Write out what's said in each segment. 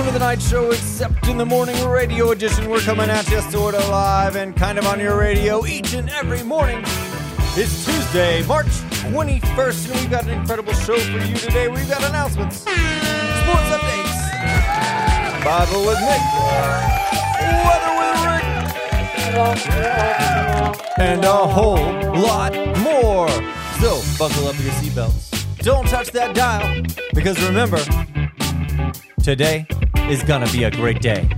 Welcome to the Knight show, except in the morning radio edition. We're coming at you sort of live and kind of on your radio each and every morning. It's Tuesday, March 21st, and we've got an incredible show for you today. We've got announcements, sports updates, Bible with Mick, weather with Rick, and a whole lot more. So, buckle up your seatbelts. Don't touch that dial, because remember, Today is gonna be a great day.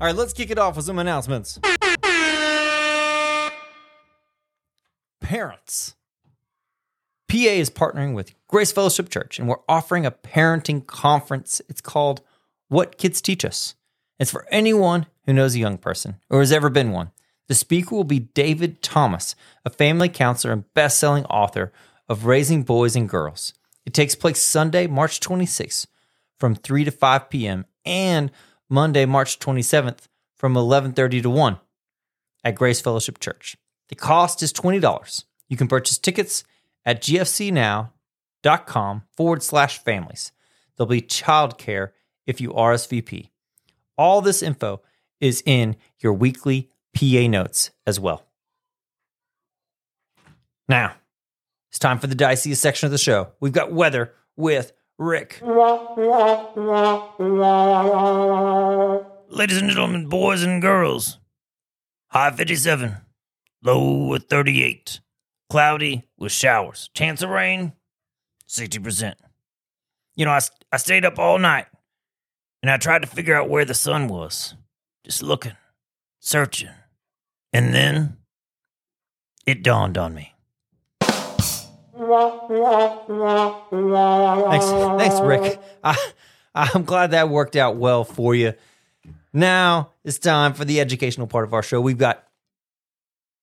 All right, let's kick it off with some announcements. Parents. PA is partnering with Grace Fellowship Church, and we're offering a parenting conference. It's called What Kids Teach Us. It's for anyone who knows a young person or has ever been one. The speaker will be David Thomas, a family counselor and best selling author of Raising Boys and Girls. It takes place Sunday, March 26th from 3 to 5 p.m. and Monday, March 27th from 11:30 to 1 at Grace Fellowship Church. The cost is $20. You can purchase tickets at gfcnow.com forward slash families. There'll be childcare if you RSVP. All this info is in your weekly PA notes as well. Now, it's time for the diciest section of the show. We've got weather with Rick. Ladies and gentlemen, boys and girls, high 57, low at 38, cloudy with showers, chance of rain 60%. You know, I, I stayed up all night and I tried to figure out where the sun was, just looking, searching. And then it dawned on me. Thanks, thanks, Rick. I, I'm glad that worked out well for you. Now it's time for the educational part of our show. We've got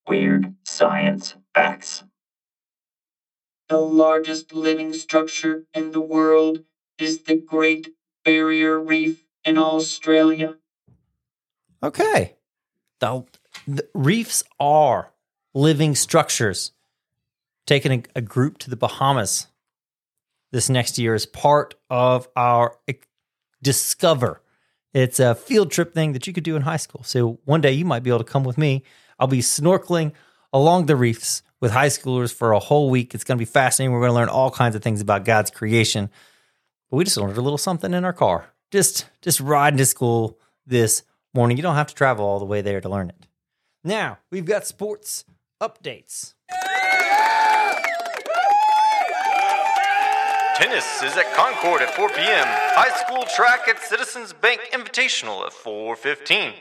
Weird science facts. The largest living structure in the world is the Great Barrier Reef in Australia. okay. The, the reefs are living structures. Taking a, a group to the Bahamas this next year as part of our Discover. It's a field trip thing that you could do in high school. So one day you might be able to come with me. I'll be snorkeling along the reefs with high schoolers for a whole week. It's going to be fascinating. We're going to learn all kinds of things about God's creation. But we just learned a little something in our car. Just just riding to school this morning. You don't have to travel all the way there to learn it. Now, we've got sports updates. Tennis is at Concord at 4 p.m. High school track at Citizens Bank Invitational at 4:15.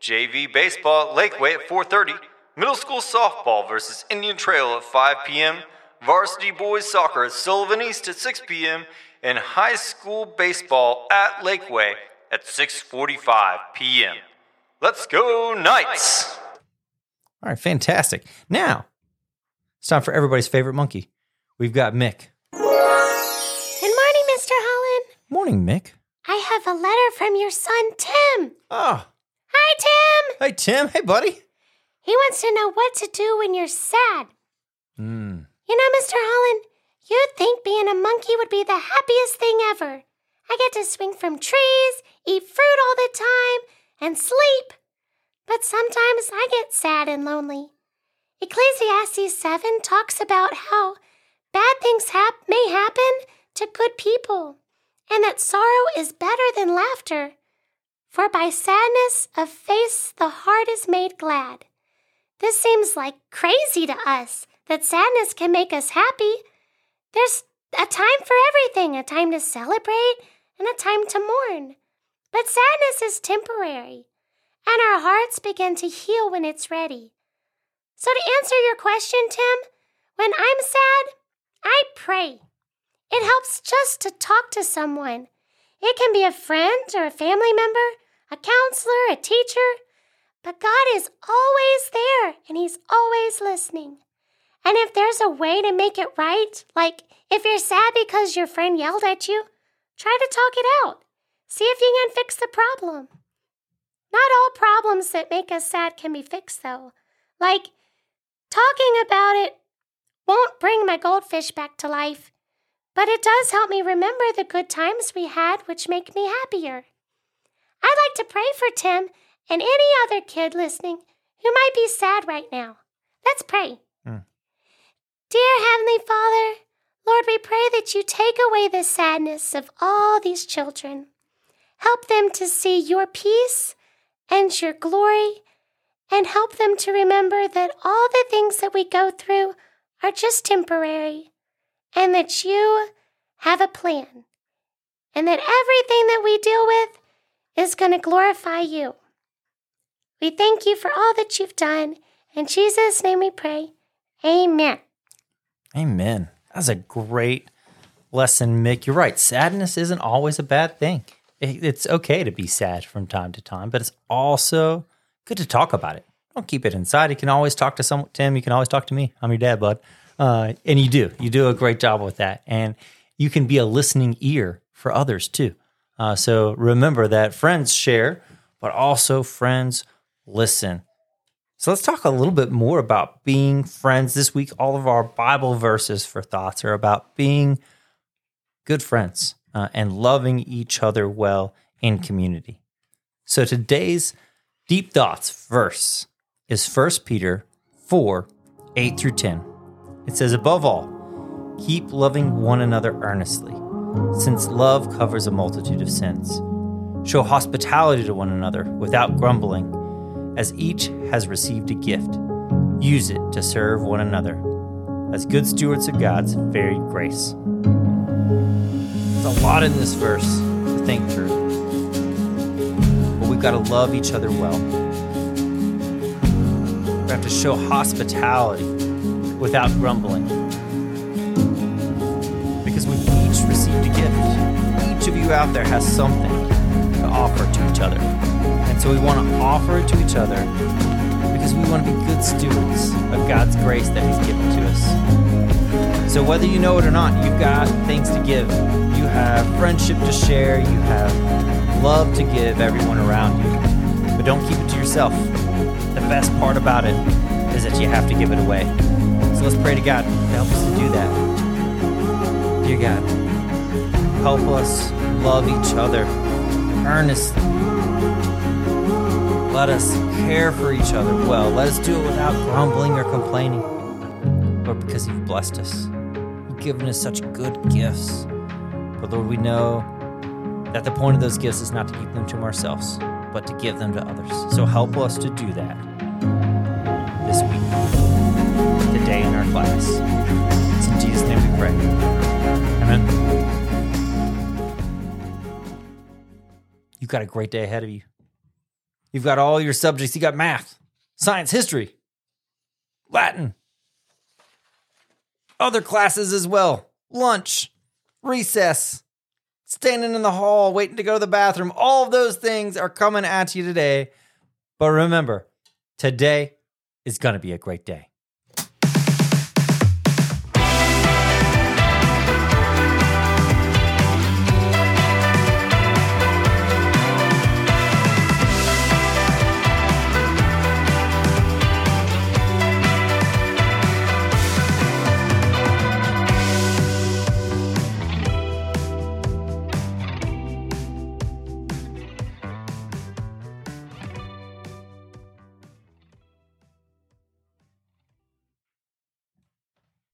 JV baseball at Lakeway at 4:30. Middle school softball versus Indian Trail at 5 p.m. Varsity boys soccer at Sullivan East at 6 p.m. and high school baseball at Lakeway at 6:45 p.m. Let's go Knights! All right, fantastic. Now, it's time for everybody's favorite monkey. We've got Mick. Morning, Mick. I have a letter from your son, Tim. Oh, Hi, Tim. hey Tim. Hey, buddy. He wants to know what to do when you're sad. Hmm. You know, Mr. Holland, you'd think being a monkey would be the happiest thing ever. I get to swing from trees, eat fruit all the time, and sleep. But sometimes I get sad and lonely. Ecclesiastes 7 talks about how bad things hap- may happen to good people, and that sorrow is better than laughter. For by sadness of face the heart is made glad. This seems like crazy to us that sadness can make us happy. There's a time for everything a time to celebrate and a time to mourn. But sadness is temporary, and our hearts begin to heal when it's ready. So, to answer your question, Tim, when I'm sad, I pray. It helps just to talk to someone. It can be a friend or a family member, a counselor, a teacher. But God is always there and He's always listening. And if there's a way to make it right, like if you're sad because your friend yelled at you, try to talk it out. See if you can fix the problem. Not all problems that make us sad can be fixed, though. Like, talking about it won't bring my goldfish back to life, but it does help me remember the good times we had, which make me happier. I'd like to pray for Tim and any other kid listening who might be sad right now. Let's pray. Hmm. Dear Heavenly Father, Lord, we pray that you take away the sadness of all these children. Help them to see your peace and your glory, and help them to remember that all the things that we go through are just temporary, and that you have a plan, and that everything that we deal with is going to glorify you. We thank you for all that you've done. In Jesus' name we pray. Amen. Amen. That's a great lesson, Mick. You're right. Sadness isn't always a bad thing. It's okay to be sad from time to time, but it's also good to talk about it. Don't keep it inside. You can always talk to someone. Tim, you can always talk to me. I'm your dad, bud. Uh, and you do. You do a great job with that. And you can be a listening ear for others too. Uh, so remember that friends share, but also friends listen. So let's talk a little bit more about being friends. This week, all of our Bible verses for thoughts are about being good friends uh, and loving each other well in community. So today's deep thoughts verse is 1 Peter 4 8 through 10. It says, Above all, keep loving one another earnestly, since love covers a multitude of sins. Show hospitality to one another without grumbling as each has received a gift, use it to serve one another as good stewards of God's varied grace. There's a lot in this verse to think through, but we've got to love each other well. We have to show hospitality without grumbling because we've each received a gift. Each of you out there has something to offer to each other. And so we want to offer it to each other because we want to be good stewards of God's grace that He's given to us. So whether you know it or not, you've got things to give. You have friendship to share. You have love to give everyone around you. But don't keep it to yourself. The best part about it is that you have to give it away. So let's pray to God to help us to do that. Dear God, help us love each other earnestly. Let us care for each other well. Let us do it without grumbling or complaining. Lord, because you've blessed us, you've given us such good gifts. But Lord, we know that the point of those gifts is not to keep them to ourselves, but to give them to others. So help us to do that this week, today in our class. It's in Jesus' name we pray. Amen. You've got a great day ahead of you. You've got all your subjects. You got math, science, history, Latin, other classes as well, lunch, recess, standing in the hall, waiting to go to the bathroom. All those things are coming at you today. But remember, today is going to be a great day.